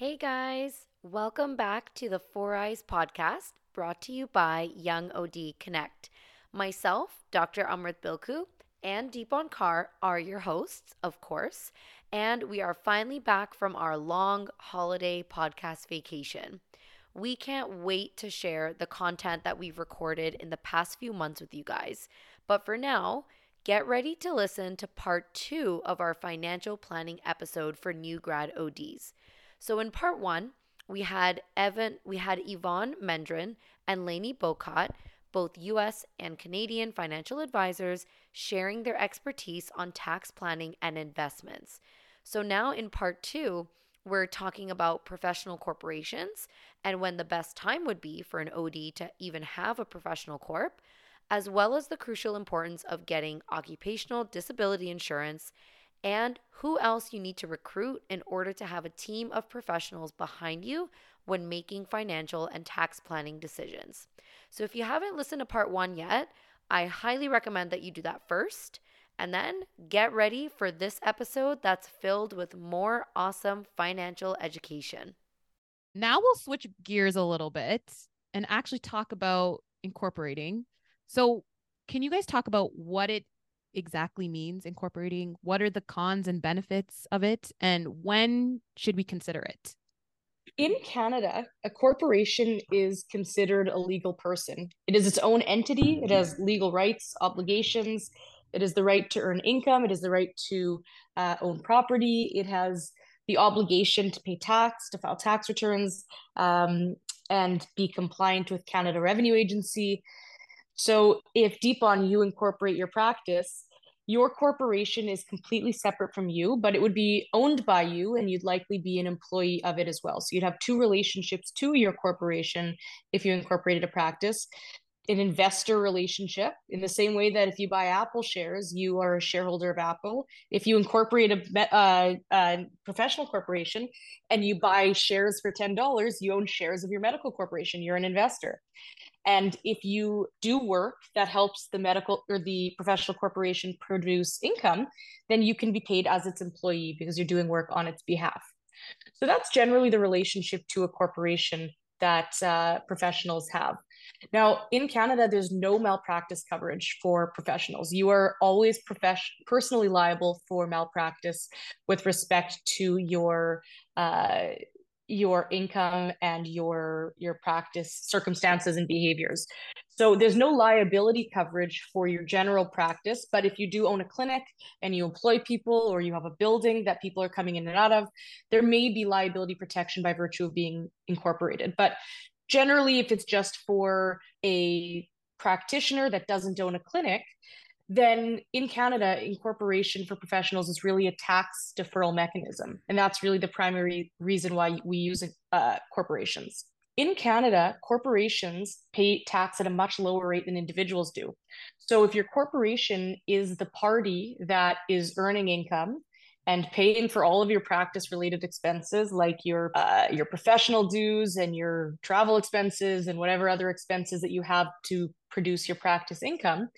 Hey guys, welcome back to the Four Eyes podcast brought to you by Young OD Connect. Myself, Dr. Amrit Bilku, and Deepan Kar are your hosts, of course, and we are finally back from our long holiday podcast vacation. We can't wait to share the content that we've recorded in the past few months with you guys. But for now, get ready to listen to part two of our financial planning episode for new grad ODs. So in part one, we had Evon, we had Evon Mendrin and Lainey Bokhaut, both US and Canadian financial advisors, sharing their expertise on tax planning and investments. So now in part two, we're talking about professional corporations and when the best time would be for an OD to even have a professional corp, as well as the crucial importance of getting occupational disability insurance and who else you need to recruit in order to have a team of professionals behind you when making financial and tax planning decisions. So, if you haven't listened to part one yet, I highly recommend that you do that first. And then get ready for this episode that's filled with more awesome financial education. Now we'll switch gears a little bit and actually talk about incorporating. So, can you guys talk about what it exactly means incorporating? What are the cons and benefits of it? And when should we consider it? In Canada, a corporation is considered a legal person. It is its own entity, it has legal rights, obligations, it has the right to earn income, it has the right to uh, own property, it has the obligation to pay tax, to file tax returns, um, and be compliant with Canada Revenue Agency. So if Deepan you incorporate your practice, your corporation is completely separate from you, but it would be owned by you and you'd likely be an employee of it as well. So you'd have two relationships to your corporation if you incorporated a practice an investor relationship in the same way that if you buy Apple shares, you are a shareholder of Apple. If you incorporate a, uh, a professional corporation and you buy shares for $10, you own shares of your medical corporation. You're an investor. And if you do work that helps the medical or the professional corporation produce income, then you can be paid as its employee because you're doing work on its behalf. So that's generally the relationship to a corporation that uh, professionals have. Now, in Canada, there's no malpractice coverage for professionals. You are always profession- personally liable for malpractice with respect to your uh, your income and your your practice circumstances and behaviors so there's no liability coverage for your general practice but if you do own a clinic and you employ people or you have a building that people are coming in and out of there may be liability protection by virtue of being incorporated but generally if it's just for a practitioner that doesn't own a clinic then in Canada, incorporation for professionals is really a tax deferral mechanism. And that's really the primary reason why we use uh, corporations. In Canada, corporations pay tax at a much lower rate than individuals do. So if your corporation is the party that is earning income and paying for all of your practice related expenses like your uh, your professional dues and your travel expenses and whatever other expenses that you have to produce your practice income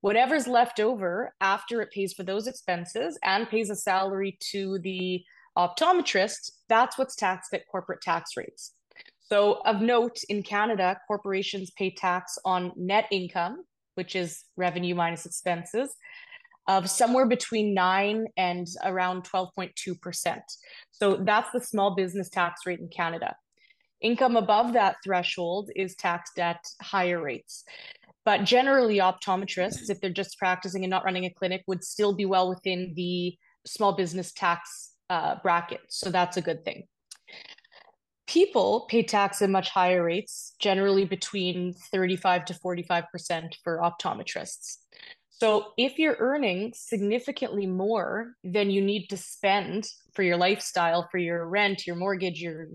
whatever's left over after it pays for those expenses and pays a salary to the optometrist, that's what's taxed at corporate tax rates. So, of note, in Canada, corporations pay tax on net income, which is revenue minus expenses, of somewhere between 9 and around 12.2%. So, that's the small business tax rate in Canada. Income above that threshold is taxed at higher rates. But generally, optometrists, if they're just practicing and not running a clinic, would still be well within the small business tax uh, bracket. So that's a good thing. People pay tax at much higher rates, generally between 35 to 45% for optometrists. So if you're earning significantly more than you need to spend for your lifestyle, for your rent, your mortgage, your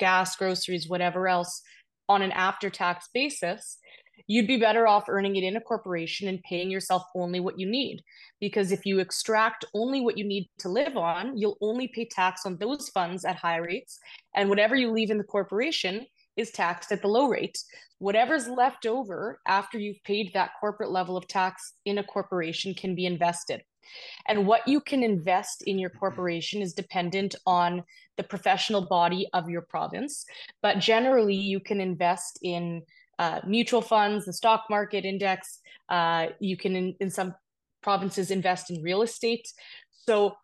gas, groceries, whatever else on an after tax basis, you'd be better off earning it in a corporation and paying yourself only what you need. Because if you extract only what you need to live on, you'll only pay tax on those funds at high rates. And whatever you leave in the corporation is taxed at the low rate. Whatever's left over after you've paid that corporate level of tax in a corporation can be invested. And what you can invest in your corporation is dependent on the professional body of your province. But generally, you can invest in uh, mutual funds, the stock market index. Uh, you can, in, in some provinces, invest in real estate. So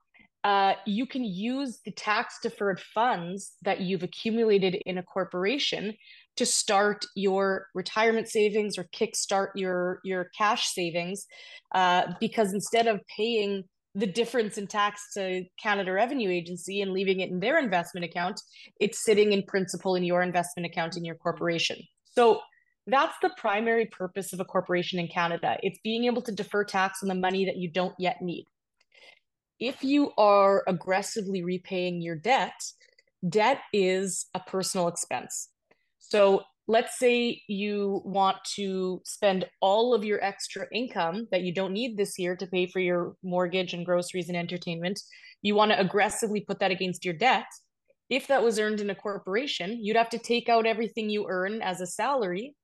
uh, you can use the tax deferred funds that you've accumulated in a corporation to start your retirement savings or kickstart your your cash savings uh, because instead of paying the difference in tax to Canada Revenue Agency and leaving it in their investment account, it's sitting in principal in your investment account in your corporation. So that's the primary purpose of a corporation in Canada. It's being able to defer tax on the money that you don't yet need. If you are aggressively repaying your debt, debt is a personal expense. So let's say you want to spend all of your extra income that you don't need this year to pay for your mortgage and groceries and entertainment. You want to aggressively put that against your debt. If that was earned in a corporation, you'd have to take out everything you earn as a salary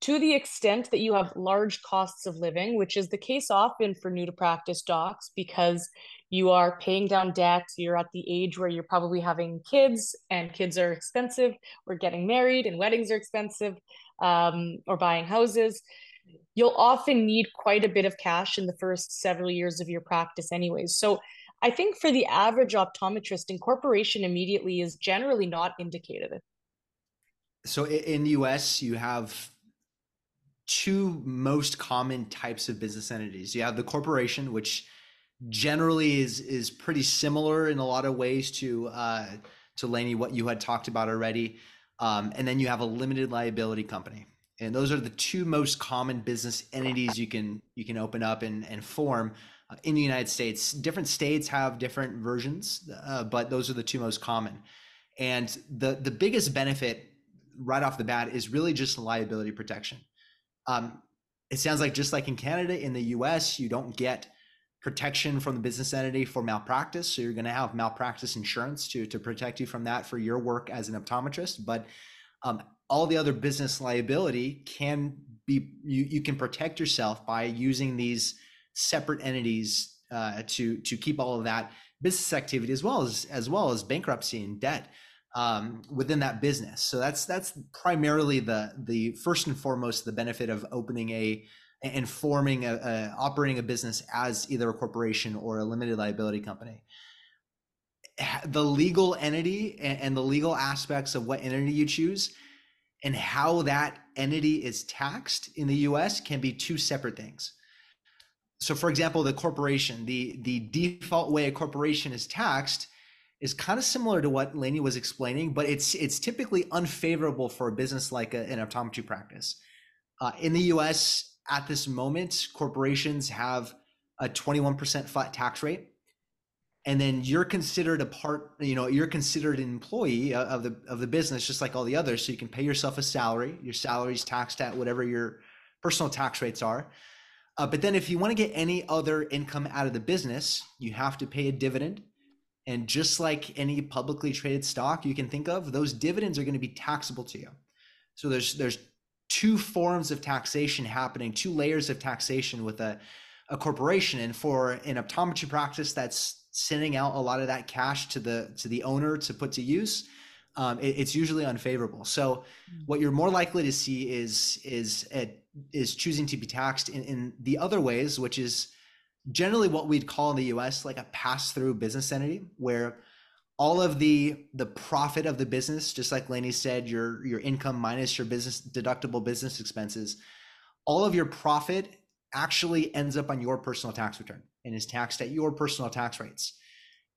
to the extent that you have large costs of living, which is the case often for new to practice docs because you are paying down debt, you're at the age where you're probably having kids and kids are expensive, or getting married and weddings are expensive, um, or buying houses. You'll often need quite a bit of cash in the first several years of your practice, anyways. So I think for the average optometrist, incorporation immediately is generally not indicated. So in the US, you have two most common types of business entities. You have the corporation, which generally is is pretty similar in a lot of ways to uh, to Lainey what you had talked about already. Um, and then you have a limited liability company, and those are the two most common business entities you can you can open up and and form uh, in the United States. Different states have different versions, uh, but those are the two most common. And the the biggest benefit right off the bat is really just liability protection. Um, it sounds like just like in Canada, in the US, you don't get protection from the business entity for malpractice. So you're going to have malpractice insurance to, to protect you from that for your work as an optometrist. But um, all the other business liability can be, you, you can protect yourself by using these separate entities uh, to, to keep all of that business activity as well as, as well as bankruptcy and debt um, within that business. So that's that's primarily the the first and foremost the benefit of opening a and forming a, a operating a business as either a corporation or a limited liability company. The legal entity and, and the legal aspects of what entity you choose and how that entity is taxed in the US can be two separate things. So for example, the corporation, the the default way a corporation is taxed is kind of similar to what Lainey was explaining, but it's it's typically unfavorable for a business like a, an optometry practice. Uh, in the U.S. at this moment, corporations have a 21% flat tax rate, and then you're considered a part. You know, you're considered an employee of the of the business, just like all the others. So you can pay yourself a salary. Your salary is taxed at whatever your personal tax rates are. Uh, but then, if you want to get any other income out of the business, you have to pay a dividend and just like any publicly traded stock you can think of, those dividends are going to be taxable to you. So there's there's two forms of taxation happening, two layers of taxation with a, a corporation. And for an optometry practice that's sending out a lot of that cash to the to the owner to put to use, um, it, it's usually unfavorable. So hmm. what you're more likely to see is is is choosing to be taxed in, in the other ways, which is generally what we'd call in the US like a pass-through business entity where all of the the profit of the business just like Lainey said your your income minus your business deductible business expenses all of your profit actually ends up on your personal tax return and is taxed at your personal tax rates.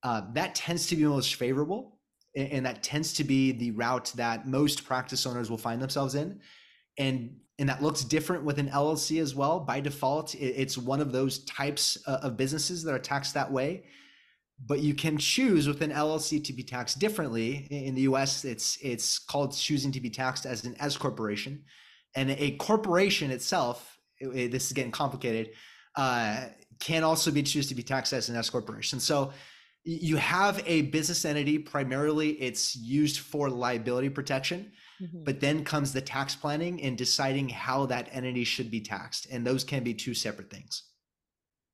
Uh, that tends to be most favorable and that tends to be the route that most practice owners will find themselves in. And and that looks different with an LLC as well. By default, it's one of those types uh, of businesses that are taxed that way. But you can choose with an LLC to be taxed differently. In the U.S., it's it's called choosing to be taxed as an S corporation, and a corporation itself. It, this is getting complicated. Uh, can also be choose to be taxed as an S corporation. So you have a business entity. Primarily, it's used for liability protection Mm-hmm. But then comes the tax planning and deciding how that entity should be taxed. And those can be two separate things.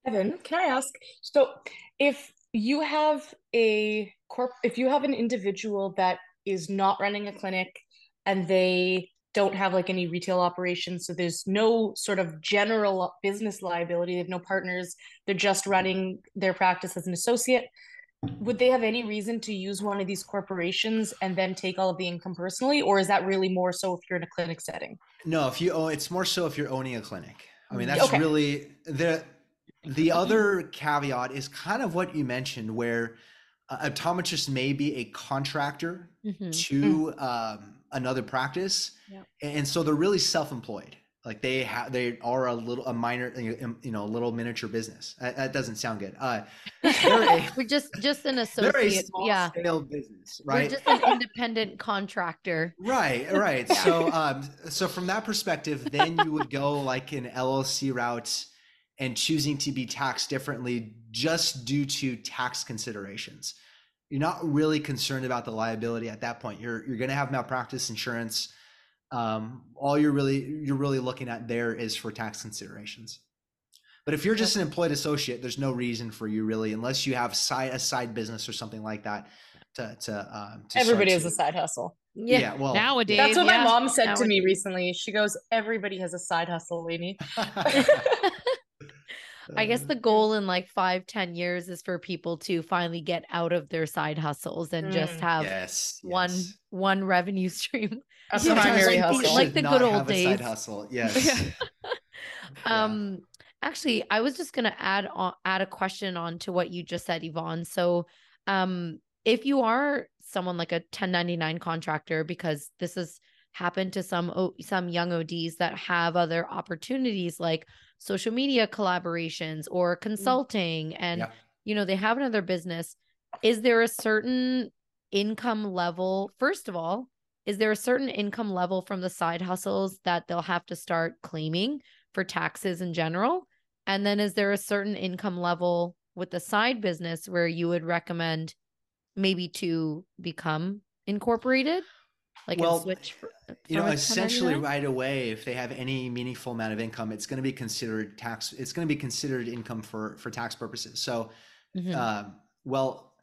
Evon, can I ask? So, if you have a corp, if you have an individual that is not running a clinic and they don't have like any retail operations, so there's no sort of general business liability, they have no partners, they're just running their practice as an associate. Would they have any reason to use one of these corporations and then take all of the income personally, or is that really more so if you're in a clinic setting? No, if you oh it's more so if you're owning a clinic. I mean, that's Okay. really the the other caveat is kind of what you mentioned, where uh, optometrist may be a contractor Mhm. to um, another practice, Yep. and so they're really self-employed. Like they have, they are a little a minor, you know, a little miniature business. That, that doesn't sound good. Uh, a, We're just just an associate. small Yeah. scale business, right We're just an independent contractor. Right, right. So, um, so from that perspective, then you would go like an LLC route and choosing to be taxed differently just due to tax considerations. You're not really concerned about the liability at that point. You're you're going to have malpractice insurance. Um, all you're really you're really looking at there is for tax considerations. But if you're just an employed associate, there's no reason for you really, unless you have side a side business or something like that, to to um. To Everybody has to- a side hustle. Yeah, Yeah. well, Nowadays, That's what yeah. my mom said to me recently. She goes, "Everybody has a side hustle, Lainey." I guess the goal in like five, ten years is for people to finally get out of their side hustles and just Mm. have yes, one yes. one revenue stream. A primary like the- hustle. like should the not good old have a side days. hustle. Yes. Yeah. Um, actually, I was just gonna add on add a question on to what you just said, Evon. So, um, if you are someone like a 1099 contractor, because this has happened to some some young ODs that have other opportunities like social media collaborations or mm. consulting, and Yeah. you know they have another business. Is there a certain income level? First of all, is there a certain income level from the side hustles that they'll have to start claiming for taxes in general? And then is there a certain income level with the side business where you would recommend maybe to become incorporated? Like Well, switch fr- you know essentially right away if they have any meaningful amount of income it's going to be considered tax it's going to be considered income for for tax purposes so Mhm. um, well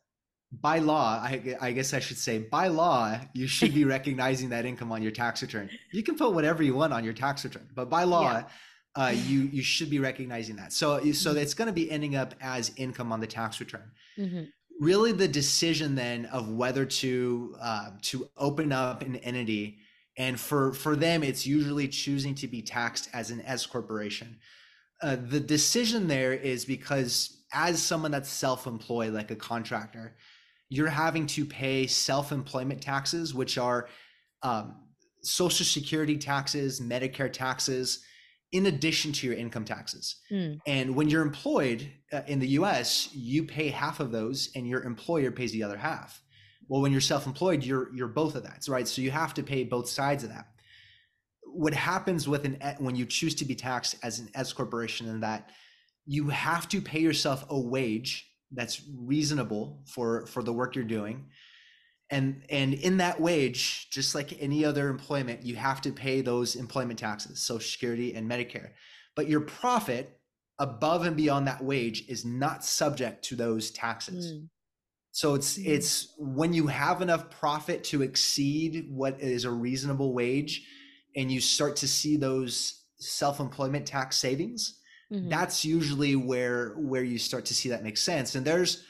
by law I, I guess i should say by law you should be recognizing that income on your tax return you can put whatever you want on your tax return but by law uh, you you should be recognizing that so so Mhm. it's going to be ending up as income on the tax return Mhm. Really the decision then of whether to uh, to open up an entity. And for for them it's usually choosing to be taxed as an s corporation. Uh, the decision there is because as someone that's self-employed like a contractor you're having to pay self-employment taxes which are um, social security taxes medicare taxes in addition to your income taxes Mm. and when you're employed uh, in the US, you pay half of those and your employer pays the other half. Well, when you're self-employed, you're you're both of that, right? So you have to pay both sides of that. What happens with an when you choose to be taxed as an S corporation in that you have to pay yourself a wage that's reasonable for for the work you're doing. And and in that wage, just like any other employment, you have to pay those employment taxes, Social Security and Medicare but your profit above and beyond that wage is not subject to those taxes. Mm. So it's Mm. it's when you have enough profit to exceed what is a reasonable wage and you start to see those self-employment tax savings, Mhm. that's usually where where you start to see that make sense. And there's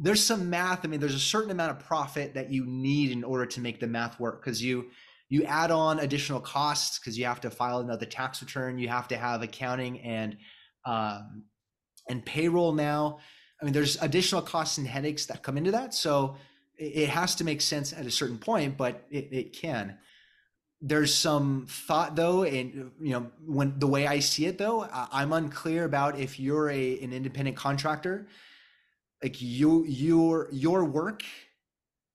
there's some math. I mean, there's a certain amount of profit that you need in order to make the math work because you you add on additional costs because you have to file another tax return, you have to have accounting and um, and payroll now. I mean, there's additional costs and headaches that come into that. So it, has to make sense at a certain point, but it, it can. There's some thought though, and you know, when the way I see it though, I'm unclear about if you're a an independent contractor, like you your your work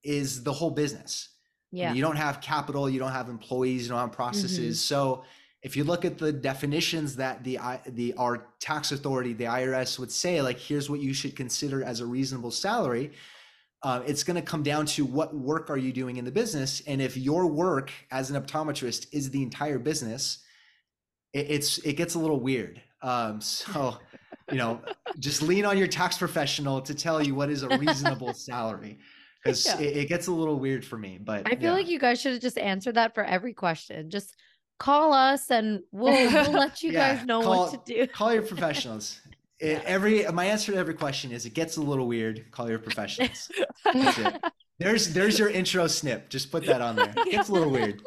is the whole business. Yeah. You don't have capital, you don't have employees, you don't have processes. So if you look at the definitions that the the our tax authority, the IRS would say, like here's what you should consider as a reasonable salary. Uh, it's going to come down to what work are you doing in the business, and if your work as an optometrist is the entire business, it, it's it gets a little weird. Um, so you know, just lean on your tax professional to tell you what is a reasonable salary because Yeah. it, it gets a little weird for me. But I feel yeah. like you guys should have just answered that for every question. Just call us and we'll we'll let you Yeah, guys know call- what to do. call your professionals. It- every my answer to every question is it gets a little weird. Call your professionals. There's there's your intro snip. Just put that on there. It gets a little weird.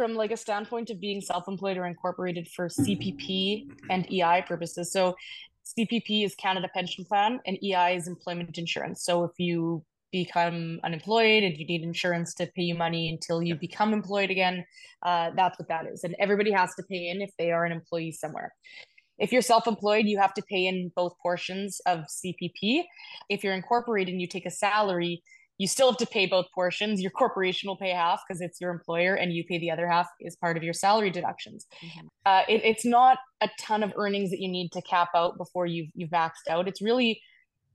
From like a standpoint of being self-employed or incorporated for CPP and EI purposes. So CPP is Canada Pension Plan and EI is employment insurance. So if you become unemployed and you need insurance to pay you money until you become employed again, uh, that's what that is. And everybody has to pay in if they are an employee somewhere. If you're self-employed, you have to pay in both portions of CPP. If you're incorporated and you take a salary, you still have to pay both portions. Your corporation will pay half because it's your employer, and you pay the other half as part of your salary deductions. Mhm. Uh, it, it's not a ton of earnings that you need to cap out before you've you've maxed out. It's really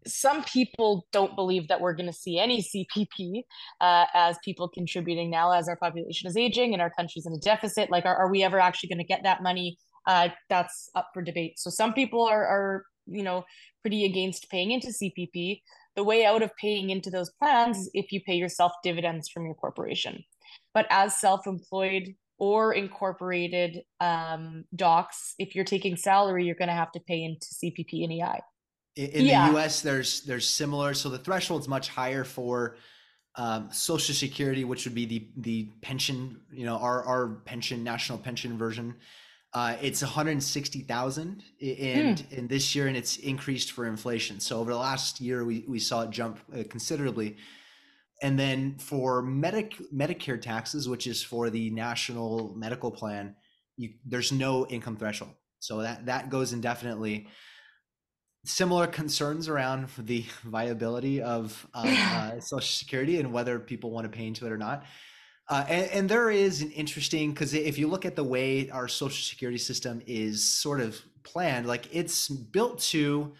some people don't believe that we're going to see any CPP uh, as people contributing now as our population is aging and our country's in a deficit. Like, are, are we ever actually going to get that money? Uh, that's up for debate. So some people are, are, you know, pretty against paying into CPP. The way out of paying into those plans is if you pay yourself dividends from your corporation. But as self-employed or incorporated um, docs, if you're taking salary, you're going to have to pay into CPP and EI. In, in Yeah. the US, there's there's similar. So the threshold's much higher for um, Social Security, which would be the the pension, you know, our our pension, national pension version. Uh, it's 160,000 and in this year, and it's increased for inflation. So over the last year, we we saw it jump uh, considerably. And then for Medic Medicare taxes, which is for the national medical plan, you, there's no income threshold, so that that goes indefinitely similar concerns around the viability of uh, uh, Social Security and whether people want to pay into it or not. Uh, and, and there is an interesting because if you look at the way our Social Security system is sort of planned, like it's built to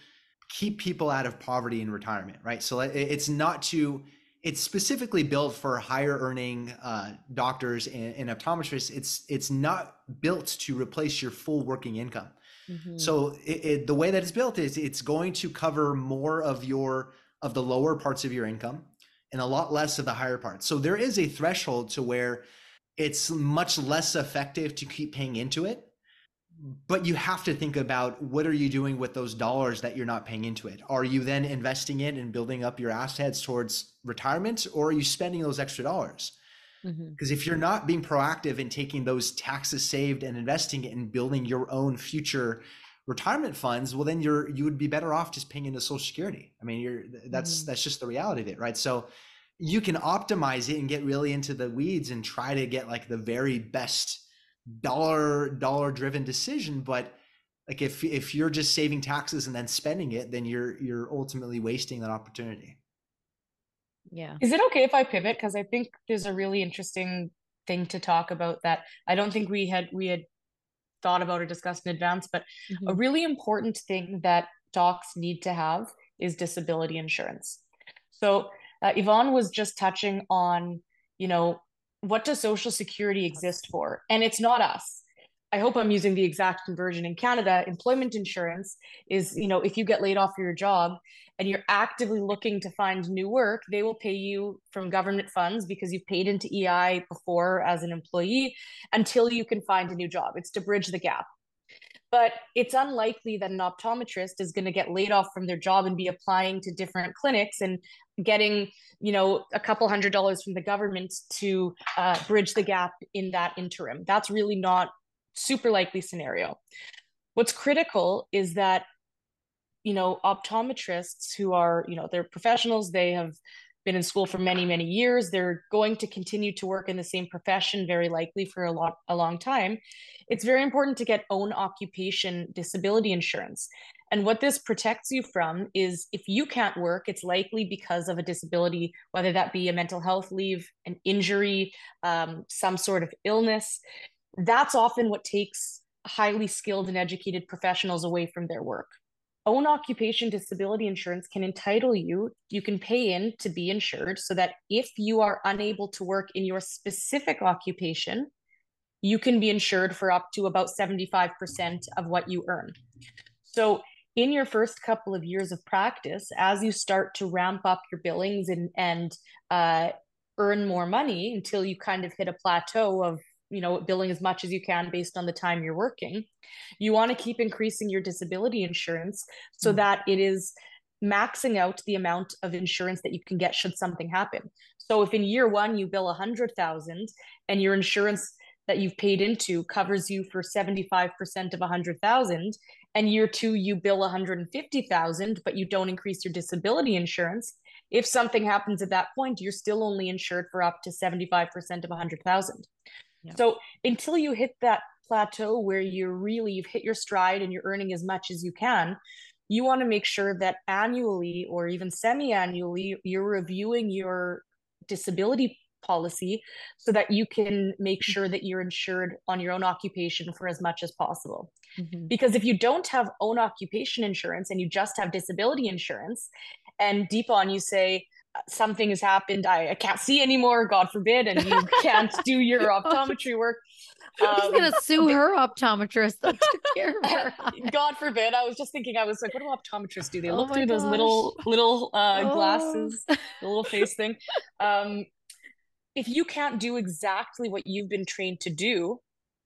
keep people out of poverty in retirement, right? So it's not to it's specifically built for higher earning uh, doctors and, and optometrists. It's it's not built to replace your full working income. Mhm. So it, it, the way that it's built is it's going to cover more of your of the lower parts of your income and a lot less of the higher parts. So there is a threshold to where it's much less effective to keep paying into it. But you have to think about what are you doing with those dollars that you're not paying into it? Are you then investing it and building up your assets towards retirement or are you spending those extra dollars? Mm-hmm. Because if you're not being proactive in taking those taxes saved and investing it and building your own future retirement funds, well, then you're you would be better off just paying into Social Security. I mean, you're that's Mhm. that's just the reality of it, right? So you can optimize it and get really into the weeds and try to get like the very best dollar dollar driven decision, but like if if you're just saving taxes and then spending it, then you're you're ultimately wasting that opportunity. Yeah. Is it okay if I pivot? Because I think there's a really interesting thing to talk about that I don't think we had we had thought about or discussed in advance, but a Mhm. really important thing that docs need to have is disability insurance. So uh, Evon was just touching on, you know, what does Social Security exist for? And it's not us. I hope I'm using the exact conversion in Canada. Employment insurance is, you know, if you get laid off your job and you're actively looking to find new work, they will pay you from government funds because you've paid into EI before as an employee until you can find a new job. It's to bridge the gap. But it's unlikely that an optometrist is going to get laid off from their job and be applying to different clinics and getting, you know, a couple hundred dollars from the government to uh, bridge the gap in that interim. That's really not super likely scenario. What's critical is that, you know, optometrists who are, you know, they're professionals, they have been in school for many, many years. They're going to continue to work in the same profession, very likely for a lot, a long time. It's very important to get own occupation disability insurance. And what this protects you from is if you can't work, it's likely because of a disability, whether that be a mental health leave, an injury, um, some sort of illness. That's often what takes highly skilled and educated professionals away from their work. Own occupation disability insurance can entitle you you can pay in to be insured so that if you are unable to work in your specific occupation you can be insured for up to about 75% of what you earn. So in your first couple of years of practice, as you start to ramp up your billings and and uh, earn more money until you kind of hit a plateau of you know billing as much as you can based on the time you're working. You want to keep increasing your disability insurance so mm. that it is maxing out the amount of insurance that you can get should something happen. So if in year one you bill a hundred thousand and your insurance that you've paid into covers you for 75% of a hundred thousand and year two you bill 150,000 but you don't increase your disability insurance if something happens at that point you're still only insured for up to 75% of 100,000 so until you hit that plateau where you're really you've hit your stride and you're earning as much as you can, you want to make sure that annually or even semi-annually you're reviewing your disability policy so that you can make mm-hmm. sure that you're insured on your own occupation for as much as possible. Mm-hmm. Because if you don't have own occupation insurance and you just have disability insurance, and Deepan you say, something has happened I, I can't see anymore god forbid and you can't do your optometry work um, He's gonna sue her optometrist that took care of her. God forbid. I was just thinking. I was like, what do optometrists do? They oh look through gosh. those little little uh, oh. glasses, the little face thing. Um, if you can't do exactly what you've been trained to do,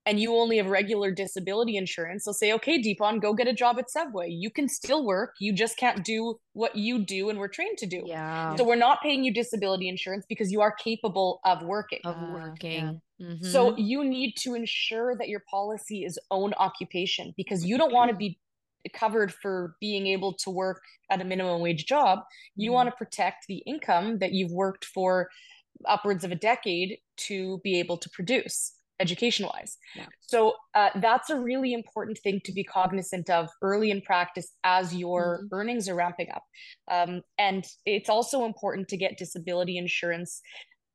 and you only have regular disability insurance, they'll say, okay, Deepan, go get a job at Subway. You can still work. You just can't do what you do and we're trained to do. Yeah. So we're not paying you disability insurance because you are capable of working. Of ah, working. Yeah. Mm-hmm. So you need to ensure that your policy is own occupation because you don't want to be covered for being able to work at a minimum wage job. You mm-hmm. want to protect the income that you've worked for upwards of a decade to be able to produce education wise. Yeah. So uh, that's a really important thing to be cognizant of early in practice as your mm-hmm. earnings are ramping up. Um, and it's also important to get disability insurance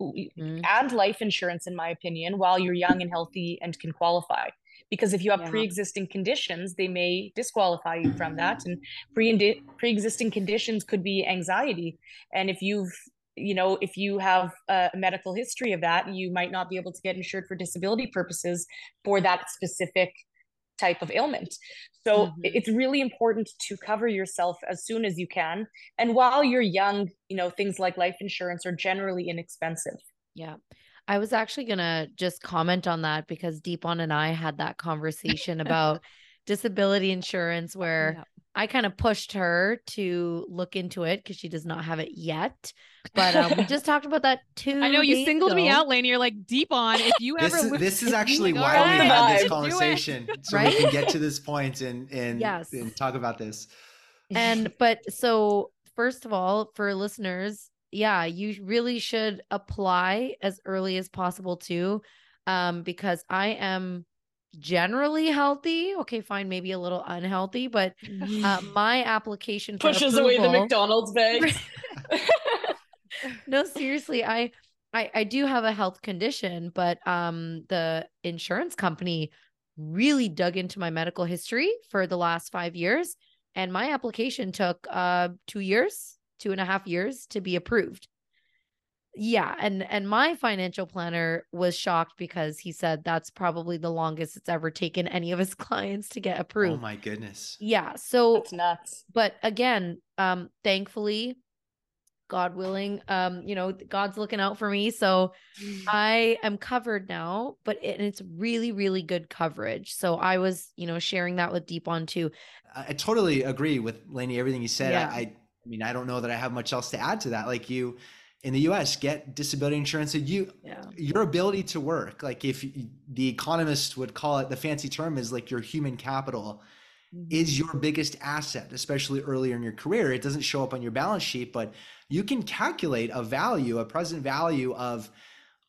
mm-hmm. and life insurance, in my opinion, while you're young and healthy and can qualify. Because if you have yeah. pre-existing conditions, they may disqualify you from that. And pre pre-existing conditions could be anxiety. And if you've you know, if you have a medical history of that, you might not be able to get insured for disability purposes for that specific type of ailment. So mm-hmm. it's really important to cover yourself as soon as you can. And while you're young, you know, things like life insurance are generally inexpensive. Yeah. I was actually going to just comment on that because Deepan and I had that conversation about disability insurance where yeah. I kind of pushed her to look into it because she does not have it yet. But um, we just talked about that too. I know you singled ago. me out, Lainey. You're like Deepan. If you ever, this is, this is actually why we had this conversation, so right? we can get to this point and and, yes. and talk about this. And but so first of all, for listeners, yeah, you really should apply as early as possible too, um, because I am generally healthy. Okay, fine, maybe a little unhealthy, but uh, my application pushes approval, away the McDonald's bag. no, seriously, I, I I do have a health condition, but um, the insurance company really dug into my medical history for the last five years, and my application took uh two years, two and a half years to be approved yeah and and my financial planner was shocked because he said that's probably the longest it's ever taken any of his clients to get oh approved. oh my goodness. Yeah so it's nuts. but again um thankfully god willing um you know god's looking out for me so mm. i am covered now but it, it's really really good coverage so i was you know sharing that with Deepan too. I totally agree with lainey everything you said. Yeah. I, I mean i don't know that i have much else to add to that like you in the US get disability insurance you yeah. your ability to work like if the economist would call it the fancy term is like your human capital mm-hmm. is your biggest asset especially earlier in your career it doesn't show up on your balance sheet but you can calculate a value a present value of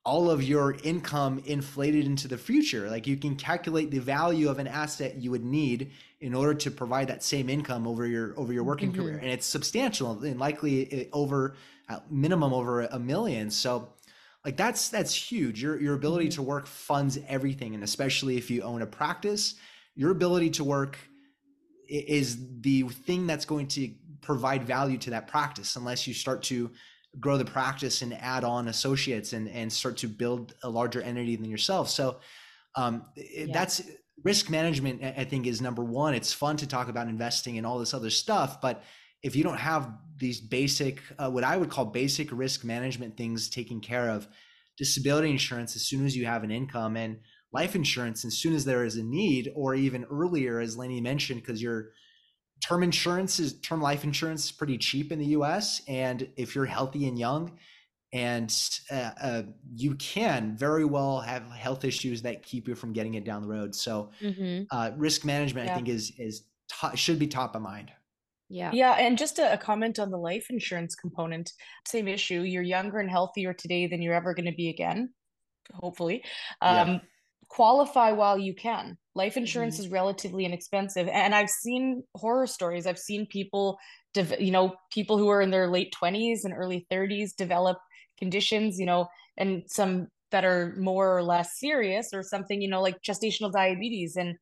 all of your income inflated into the future like you can calculate the value of an asset you would need in order to provide that same income over your over your working mm-hmm. career and it's substantial and likely eh, over at minimum over a million. So like that's that's huge. Your your ability mm-hmm. to work funds everything, and especially if you own a practice, your ability to work is the thing that's going to provide value to that practice. Unless you start to grow the practice and add on associates and and start to build a larger entity than yourself. So um, yeah. that's risk management, I think, is number one. It's fun to talk about investing and all this other stuff, but if you don't have these basic, uh, what I would call basic risk management things taken care of, disability insurance as soon as you have an income and life insurance as soon as there is a need, or even earlier, as Lenny mentioned, because your term insurance is term life insurance is pretty cheap in the US. And if you're healthy and young, and uh, uh, you can very well have health issues that keep you from getting it down the road. So, mm-hmm. uh, risk management, yeah. I think, is is t- should be top of mind. Yeah. Yeah. And just a, a, comment on the life insurance component same issue. You're younger and healthier today than you're ever going to be again, hopefully. Um, yeah. Qualify while you can. Life insurance mm-hmm. is relatively inexpensive. And I've seen horror stories. I've seen people, de- you know, people who are in their late 20s and early 30s develop conditions, you know, and some that are more or less serious or something, you know, like gestational diabetes. And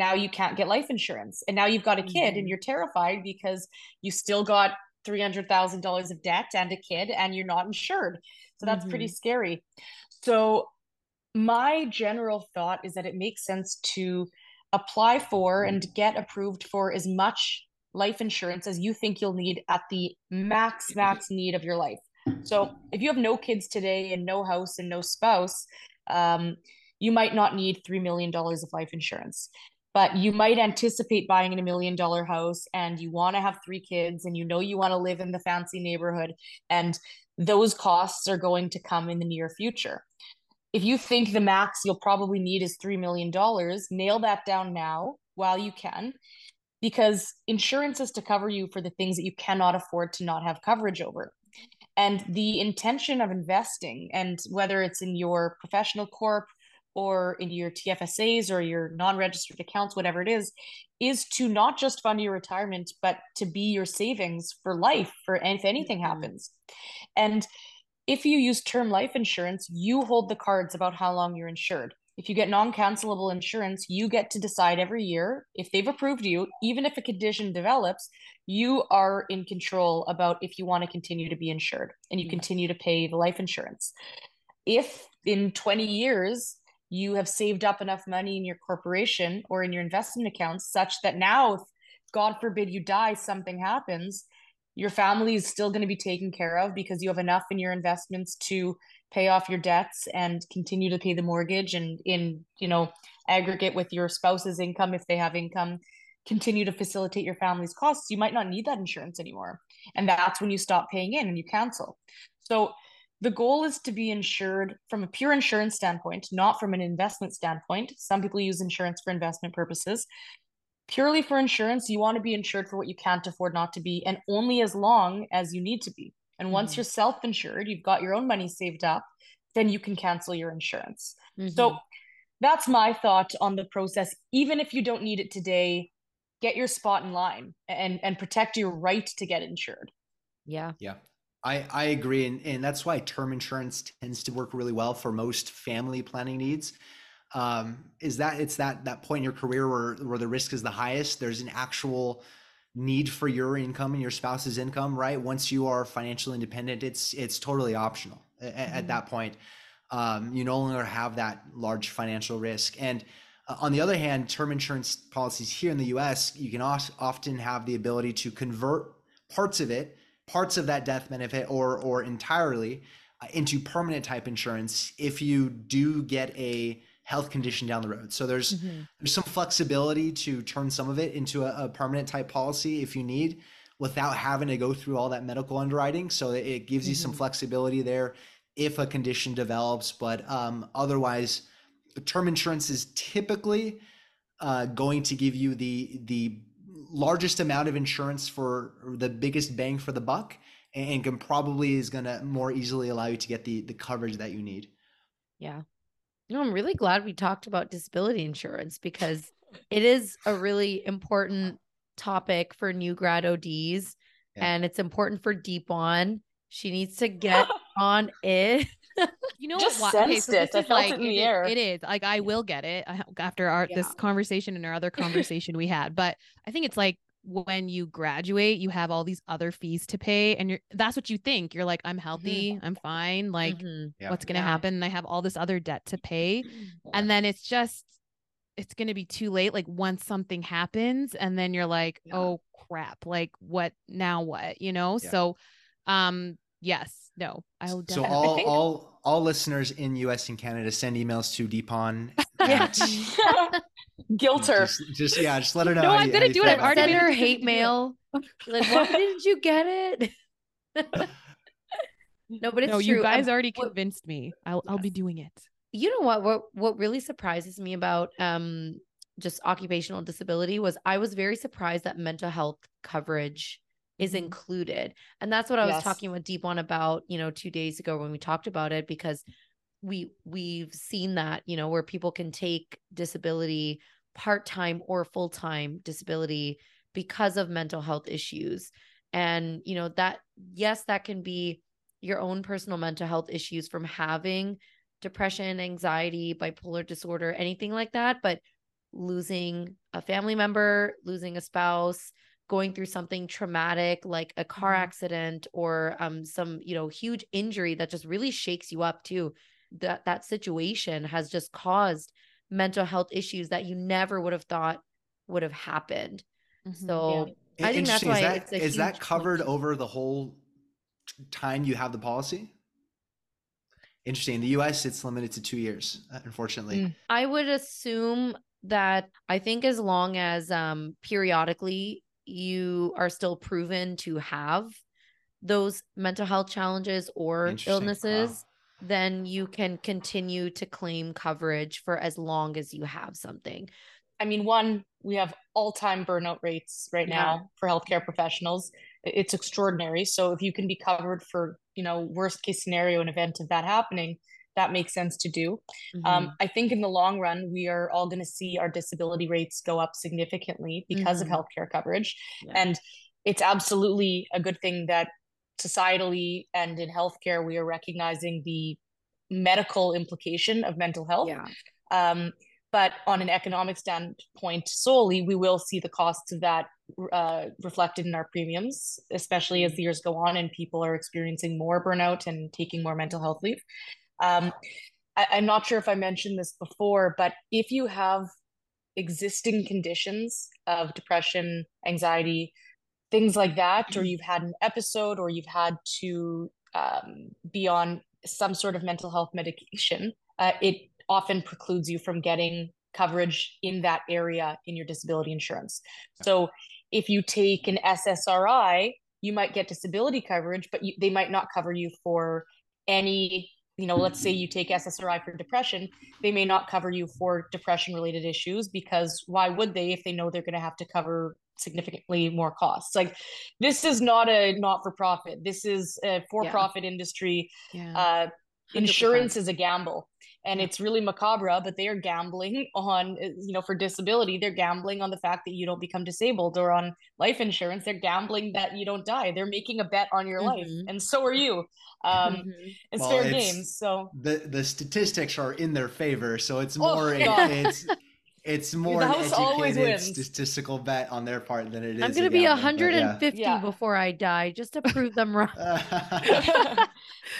now you can't get life insurance. And now you've got a kid mm-hmm. and you're terrified because you still got $300,000 of debt and a kid and you're not insured. So that's mm-hmm. pretty scary. So my general thought is that it makes sense to apply for and get approved for as much life insurance as you think you'll need at the max max need of your life so if you have no kids today and no house and no spouse um, you might not need $3 million of life insurance but you might anticipate buying a million dollar house and you want to have three kids and you know you want to live in the fancy neighborhood and those costs are going to come in the near future if you think the max you'll probably need is $3 million, nail that down now while you can, because insurance is to cover you for the things that you cannot afford to not have coverage over. And the intention of investing, and whether it's in your professional corp or in your TFSAs or your non registered accounts, whatever it is, is to not just fund your retirement, but to be your savings for life, for if anything mm-hmm. happens. And if you use term life insurance, you hold the cards about how long you're insured. If you get non cancelable insurance, you get to decide every year if they've approved you, even if a condition develops, you are in control about if you want to continue to be insured and you continue to pay the life insurance. If in 20 years you have saved up enough money in your corporation or in your investment accounts such that now, if God forbid you die, something happens, your family is still going to be taken care of because you have enough in your investments to pay off your debts and continue to pay the mortgage and in you know aggregate with your spouse's income if they have income continue to facilitate your family's costs. You might not need that insurance anymore. And that's when you stop paying in and you cancel. So the goal is to be insured from a pure insurance standpoint not from an investment standpoint some people use insurance for investment purposes purely for insurance, you want to be insured for what you can't afford not to be, and only as long as you need to be. And once mm-hmm. you're self insured, you've got your own money saved up, then you can cancel your insurance. Mm-hmm. So that's my thought on the process. Even if you don't need it today, get your spot in line and and protect your right to get insured. Yeah. Yeah. I, I agree. And, and that's why term insurance tends to work really well for most family planning needs um, is that it's that that point in your career where where the risk is the highest. There's an actual need for your income and your spouse's income, right? Once you are financially independent, it's it's totally optional at, mm-hmm. at that point. Um, you no longer have that large financial risk. And uh, on the other hand, term insurance policies here in the U.S., you can often have the ability to convert parts of it, parts of that death benefit, or or entirely uh, into permanent type insurance if you do get a health condition down the road. So there's mm-hmm. there's some flexibility to turn some of it into a, a, permanent type policy if you need without having to go through all that medical underwriting. So it gives mm-hmm. you some mm-hmm. flexibility there if a condition develops. But um, otherwise, term insurance is typically uh, going to give you the the largest amount of insurance for the biggest bang for the buck and can probably is going to more easily allow you to get the the coverage that you need. Yeah. You know, I'm really glad we talked about disability insurance because it is a really important topic for new grad ODs yeah. and it's important for Deepan. She needs to get on it. You know Just what? Okay, so it. I felt like, it in the it, air. It is like I will get it after our yeah. this conversation and our other conversation we had. But I think it's like when you graduate you have all these other fees to pay and you're that's what you think you're like i'm mm-hmm. healthy mm-hmm. i'm fine like mm-hmm. yeah. what's gonna yeah. happen and i have all this other debt to pay and then it's just it's going to be too late like once something happens and then you're like Yeah. oh crap like what now what you know Yeah. so um yes no i'll So definitely all think- all all listeners in US and Canada send emails to Deepan. Yeah. at- Guilt her. just, just yeah, just let her know. No, I'm you- gonna do it. I've already that. Made her hate to do it. mail. Like, why didn't you get it? no, but it's no true. you Um, guys already what- convinced me i'll i'll be doing it you know what what what really surprises me about um just occupational disability was I was very surprised that mental health coverage is Mhm. included. And that's what I was Yes. talking with Deepan about, you know, 2 days ago when we talked about it because we we've seen that, you know, where people can take disability part-time or full-time disability because of mental health issues. And, you know, that yes, that can be your own personal mental health issues from having depression, anxiety, bipolar disorder, anything like that, but losing a family member, losing a spouse, going through something traumatic like a car Mhm. accident or um some, you know, huge injury that just really shakes you up too. That that situation has just caused mental health issues that you never would have thought would have happened. Mhm. So I think that's why is that, it's a is that covered point. over the whole time you have the policy? Interesting. In the US, it's limited to two years, uh, unfortunately. Mm. I would assume that I think as long as um periodically you are still proven to have those mental health challenges or illnesses, Wow. then you can continue to claim coverage for as long as you have something. I mean, one, we have all-time burnout rates right Yeah. now for healthcare professionals. It's extraordinary. So if you can be covered for, you know, worst case scenario, an event of that happening, that makes sense to do. Mhm. Um, I think in the long run, we are all going to see our disability rates go up significantly because Mhm. of healthcare coverage. Yeah. And it's absolutely a good thing that societally and in healthcare, we are recognizing the medical implication of mental health. yeah. Um, but on an economic standpoint solely, we will see the costs of that uh, reflected in our premiums, especially as the years go on and people are experiencing more burnout and taking more mental health leave. Um, I, I'm not sure if I mentioned this before, but if you have existing conditions of depression, anxiety, things like that, or you've had an episode or you've had to um, be on some sort of mental health medication, uh, it often precludes you from getting coverage in that area in your disability insurance. So if you take an SSRI, you might get disability coverage, but you, they might not cover you for any, you know, let's say you take SSRI for depression, they may not cover you for depression related issues because why would they if they know they're going to have to cover significantly more costs? Like this is not a not for profit. This is a for profit industry yeah uh, 100%. insurance is a gamble and Yeah. it's really macabre but they are gambling on you know for disability they're gambling on the fact that you don't become disabled or on life insurance they're gambling that you don't die they're making a bet on your life Mhm. and so are you um Mhm. it's Well, fair it's- games so The the statistics are in their favor, so it's Oh, more it's it's more an educated statistical bet on their part than it is. I'm going to be gambling, 150 Yeah. before I die just to prove them wrong.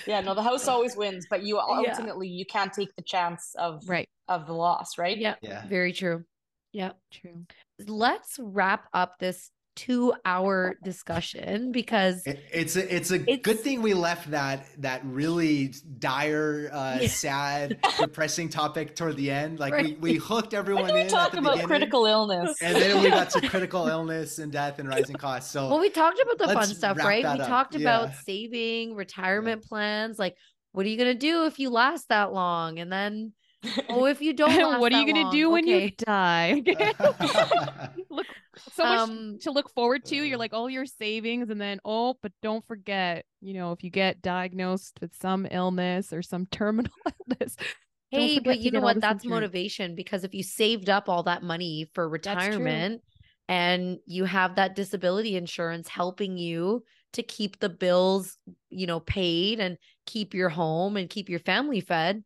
yeah no the house always wins but you Yeah. ultimately you can't take the chance of right of the loss right yeah, yeah. very true. Yeah. true Let's wrap up this two hour discussion because It, it's a it's a It's- good thing we left that that really dire, uh, Yeah. sad, depressing topic toward the end. Like Right. we, we hooked everyone we in talk at the about beginning, critical illness and then we got to critical illness and death and rising costs. So well we talked about the fun stuff right we up. talked about saving retirement plans like what are you going to do if you last that long and then oh if you don't last what are you that gonna long, do when you die look so much um to look forward to. You're like all your savings, and then oh, but don't forget, you know, if you get diagnosed with some illness or some terminal illness. Hey, but you know what? That's insurance. motivation because if you saved up all that money for retirement and you have that disability insurance helping you to keep the bills, you know, paid and keep your home and keep your family fed,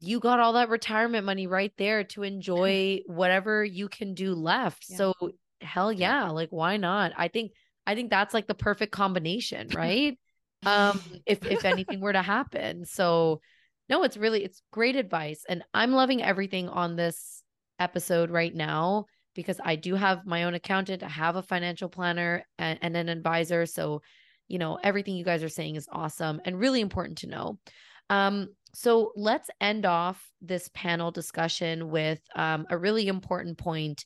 you got all that retirement money right there to enjoy whatever you can do left. Yeah. So hell yeah, like why not? I think I think that's like the perfect combination, right? um if if anything were to happen. So no, it's really it's great advice and I'm loving everything on this episode right now because I do have my own accountant, I have a financial planner and, and an advisor. So, you know, everything you guys are saying is awesome and really important to know. Um, so let's end off this panel discussion with um, a really important point.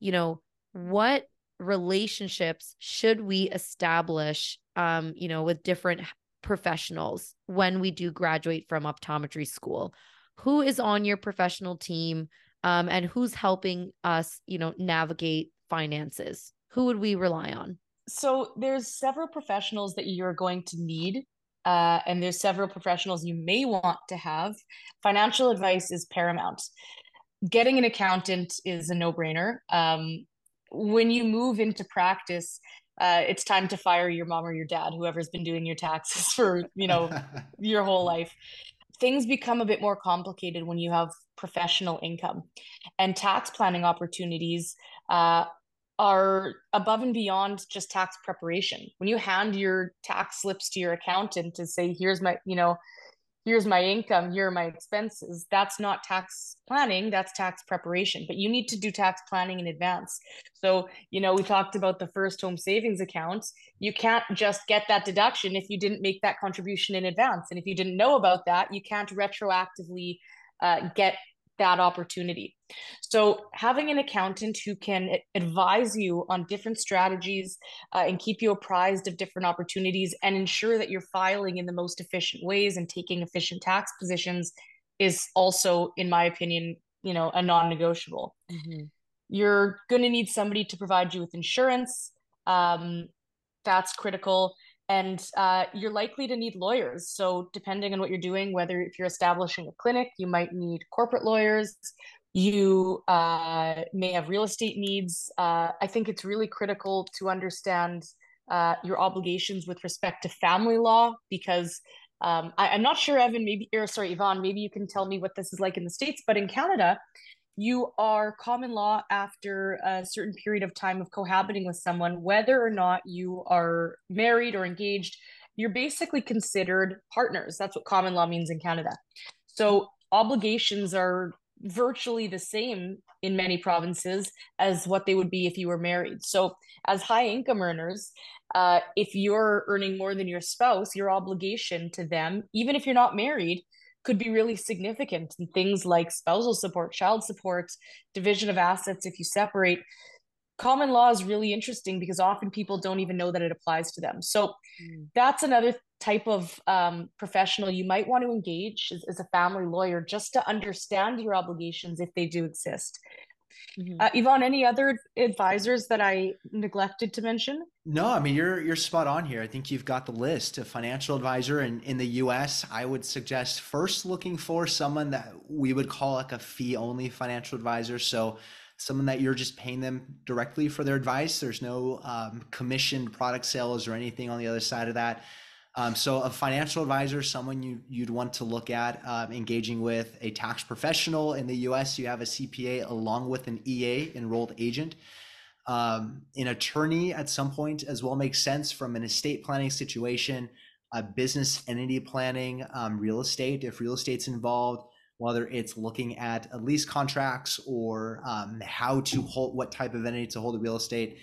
You know, what relationships should we establish, um, you know, with different professionals when we do graduate from optometry school? Who is on your professional team? um, and who's helping us, you know, navigate finances? Who would we rely on? So there's several professionals that you're going to need. Uh, and there's several professionals you may want to have. Financial advice is paramount. Getting an accountant is a no-brainer. Um, when you move into practice, uh, it's time to fire your mom or your dad, whoever's been doing your taxes for you know your whole life things become a bit more complicated when you have professional income and tax planning opportunities uh, are above and beyond just tax preparation when you hand your tax slips to your accountant to say here's my you know here's my income, here are my expenses. That's not tax planning, that's tax preparation. But you need to do tax planning in advance. So, you know, we talked about the first home savings account. You can't just get that deduction if you didn't make that contribution in advance. And if you didn't know about that, you can't retroactively uh, get that opportunity. So, having an accountant who can advise you on different strategies uh, and keep you apprised of different opportunities and ensure that you're filing in the most efficient ways and taking efficient tax positions is also, in my opinion, you know, a non-negotiable. Mm-hmm. You're going to need somebody to provide you with insurance. Um, that's critical and uh, you're likely to need lawyers. So, depending on what you're doing, whether if you're establishing a clinic, you might need corporate lawyers. You uh, may have real estate needs. Uh, I think it's really critical to understand uh, your obligations with respect to family law because um, I, am not sure, Evan, maybe, or sorry, Evon, maybe you can tell me what this is like in the States, but in Canada, you are common law after a certain period of time of cohabiting with someone, whether or not you are married or engaged, you're basically considered partners. That's what common law means in Canada. So obligations are virtually the same in many provinces as what they would be if you were married. So, as high income earners, uh, if you're earning more than your spouse, your obligation to them, even if you're not married, could be really significant. And things like spousal support child support division of assets if you separate common law is really interesting because often people don't even know that it applies to them. So mm. that's another type of um, professional you might want to engage as, as, a family lawyer just to understand your obligations if they do exist Mm-hmm. Uh, Evon, any other advisors that I neglected to mention? No, I mean you're you're spot on here. I think you've got the list. A financial advisor in, in the US, I would suggest first looking for someone that we would call like a fee only financial advisor. So someone that you're just paying them directly for their advice. There's no um, commissioned product sales or anything on the other side of that. Um, so a financial advisor, someone you you'd want to look at um, engaging with a tax professional in the U.S. You have a CPA along with an EA enrolled agent. Um, an attorney at some point as well makes sense from an estate planning situation, a business entity planning, um, real estate if real estate's involved, whether it's looking at lease contracts or um, how to hold what type of entity to hold the real estate.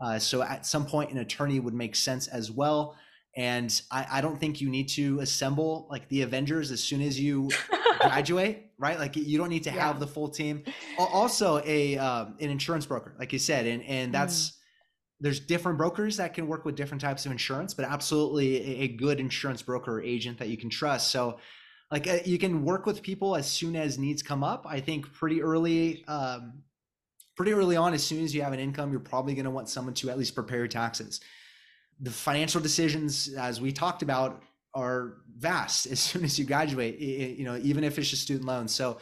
Uh, so at some point, an attorney would make sense as well. And I, I don't think you need to assemble like the Avengers as soon as you graduate, right? Like you don't need to yeah. have the full team. Also, a um, an insurance broker, like you said, and and that's mm. there's different brokers that can work with different types of insurance, but absolutely a, good insurance broker or agent that you can trust. So, like uh, you can work with people as soon as needs come up. I think pretty early. Um, pretty early on, as soon as you have an income, you're probably going to want someone to at least prepare your taxes the financial decisions, as we talked about, are vast as soon as you graduate, you know, even if it's just student loans. So,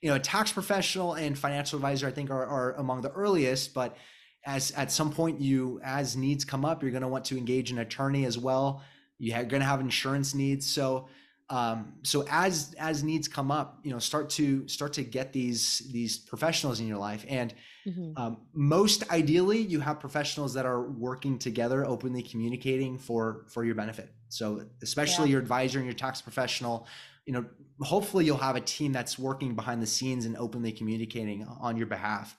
you know, a tax professional and financial advisor, I think, are, are among the earliest, but as at some point you, as needs come up, you're going to want to engage an attorney as well. You're going to have insurance needs. So, um, so as as needs come up, you know, start to start to get these these professionals in your life, and mm-hmm. um, most ideally, you have professionals that are working together, openly communicating for for your benefit. So especially yeah. your advisor and your tax professional, you know hopefully you'll have a team that's working behind the scenes and openly communicating on your behalf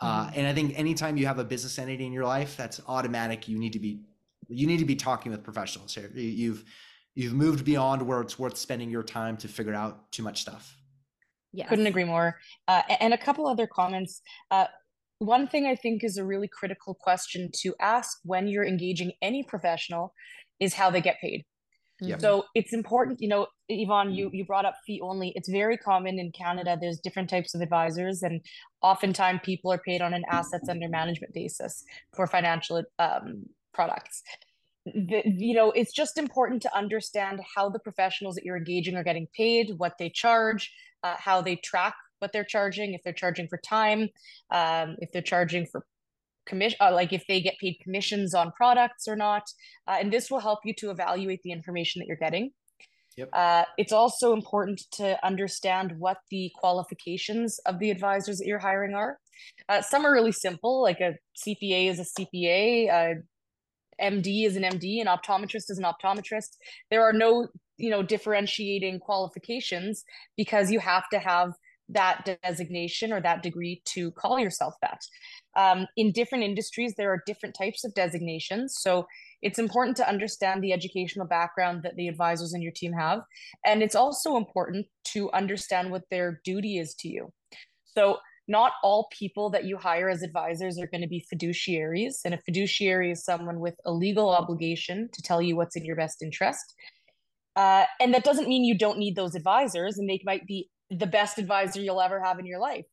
uh, Mhm. and i think anytime you have a business entity in your life that's automatic you need to be you need to be talking with professionals here you've you've moved beyond where it's worth spending your time to figure out too much stuff Yeah, Couldn't agree more. Uh, and a couple other comments. Uh, one thing I think is a really critical question to ask when you're engaging any professional is how they get paid. Yep. So it's important, you know, Evon, you you brought up fee only. It's very common in Canada. There's different types of advisors, and oftentimes people are paid on an assets under management basis for financial um, products. The, you know, it's just important to understand how the professionals that you're engaging are getting paid, what they charge, uh, how they track what they're charging, if they're charging for time, um, if they're charging for commission, uh, like if they get paid commissions on products or not. Uh, and this will help you to evaluate the information that you're getting. Yep. Uh, it's also important to understand what the qualifications of the advisors that you're hiring are. Uh, some are really simple, like a CPA is a CPA, uh, MD is an MD, an optometrist is an optometrist. There are no, you know, differentiating qualifications because you have to have that designation or that degree to call yourself that. Um, in different industries, there are different types of designations. So it's important to understand the educational background that the advisors in your team have. And it's also important to understand what their duty is to you. So not all people that you hire as advisors are going to be fiduciaries. And a fiduciary is someone with a legal obligation to tell you what's in your best interest. Uh, and that doesn't mean you don't need those advisors, and they might be the best advisor you'll ever have in your life.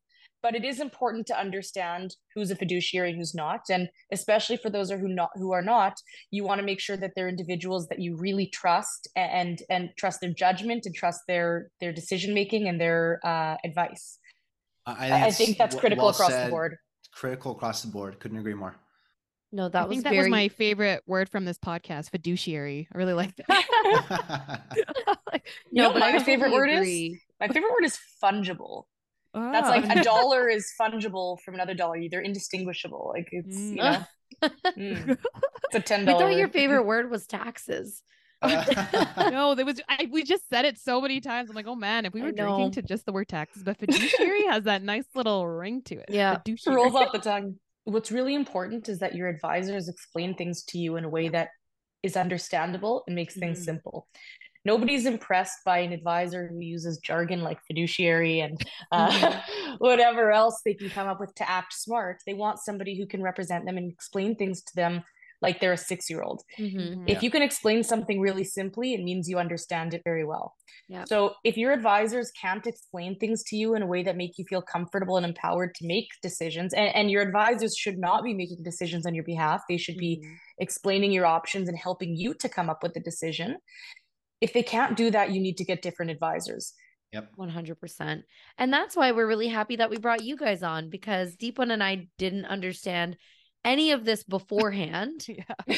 But it is important to understand who's a fiduciary and who's not, and especially for those who not who are not, you want to make sure that they're individuals that you really trust and and trust their judgment and trust their their decision making and their uh, advice. I, I think that's critical well across said. the board. critical across the board couldn't agree more No, that I was think that was my favorite word from this podcast, fiduciary. I really like that. Like, You know but my favorite totally word is? My favorite word is fungible. That's oh, like a dollar is fungible from another dollar. They're indistinguishable. Like it's you Mm. know, mm. it's a ten We dollar. thought your favorite word was taxes. no, there was I, we just said it so many times. I'm like, oh man, if we were drinking to just the word taxes, but fiduciary has that nice little ring to it. Yeah. Fiduciary. rolls off the tongue. What's really important is that your advisors explain things to you in a way that is understandable and makes things Mhm. simple. Nobody's impressed by an advisor who uses jargon like fiduciary and uh, whatever else they can come up with to act smart. They want somebody who can represent them and explain things to them like they're a six year old. Mhm. Mhm. If you can explain something really simply, it means you understand it very well. Yep. So if your advisors can't explain things to you in a way that make you feel comfortable and empowered to make decisions, and, and your advisors should not be making decisions on your behalf, they should be Mhm. explaining your options and helping you to come up with a decision. If they can't do that, you need to get different advisors. yep 100%. And that's why we're really happy that we brought you guys on because Deepan and I didn't understand any of this beforehand, yeah.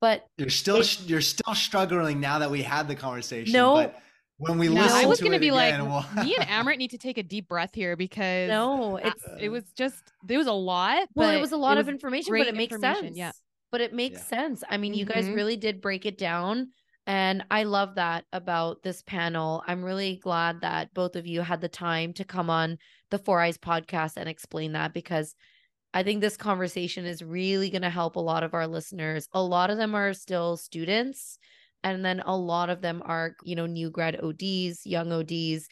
but you're still you're still struggling now that we had the conversation No. but when we No, listen I was to gonna be like, again, we'll- me and Amrit need to take a deep breath here because no, it's it was just there was a lot. well, it was a lot of information, but it makes sense. yeah. But it makes Yeah. sense. I mean, you guys Mhm. really did break it down. And I love that about this panel. I'm really glad that both of you had the time to come on the Four Eyes podcast and explain that because I think this conversation is really going to help a lot of our listeners. A lot of them are still students, and then a lot of them are, you know, new grad ODs, young ODs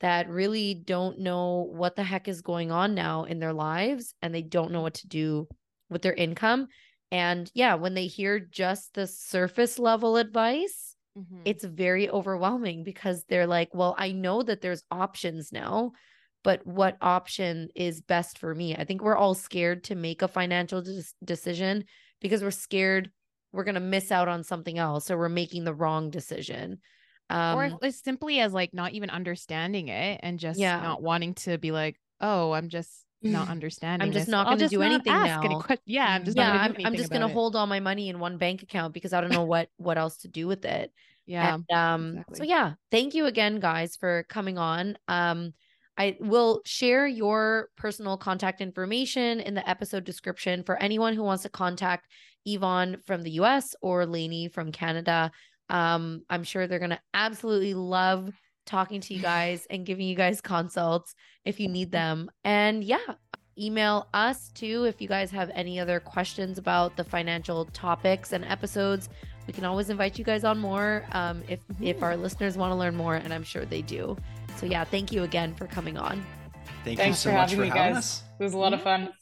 that really don't know what the heck is going on now in their lives and they don't know what to do with their income. And yeah, when they hear just the surface level advice, Mhm. it's very overwhelming because they're like, well, I know that there's options now, but what option is best for me? I think we're all scared to make a financial decision because we're scared we're going to miss out on something else or we're making the wrong decision. Um, or as simply as like not even understanding it and just Yeah. not wanting to be like, oh, I'm just not understanding. I'm just this. not gonna do anything ask any now. que- yeah, I'm just yeah, not gonna I'm, I'm just going to hold all my money in one bank account because I don't know what what else to do with it. Yeah, And, um, so yeah, thank you again, guys, for coming on. Um, I will share your personal contact information in the episode description for anyone who wants to contact Evon from the US or Lainey from Canada. Um, I'm sure they're gonna absolutely love talking to you guys and giving you guys consults if you need them. And yeah, email us too if you guys have any other questions about the financial topics and episodes. We can always invite you guys on more um, if if our listeners want to learn more, and I'm sure they do. So yeah, thank you again for coming on. Thank Thanks you so for much having for me, having guys. us. It was a lot of mm-hmm. fun.